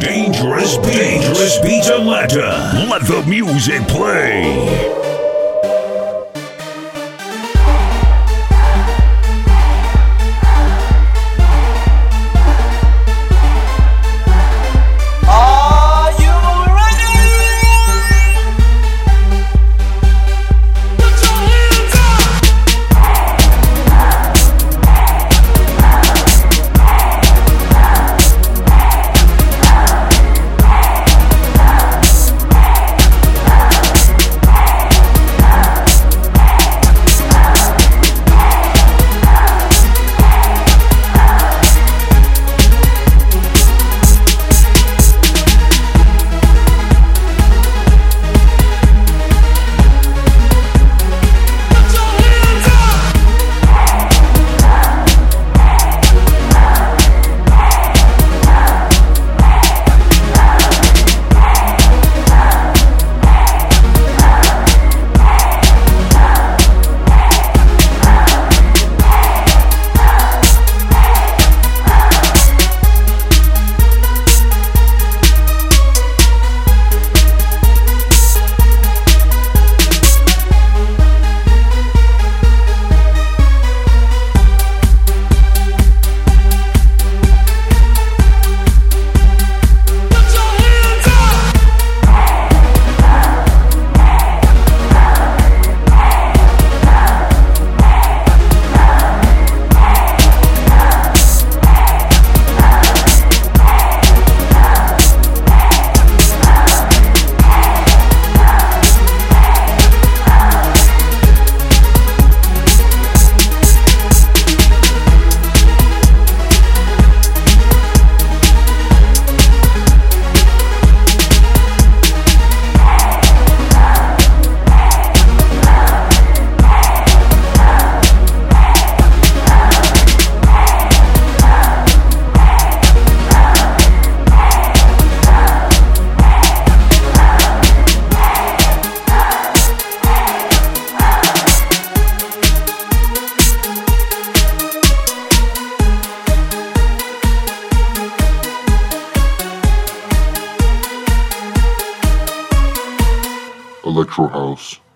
Dangerous Beats. Dangerous Beats Atlanta. Let the music play. Electro House.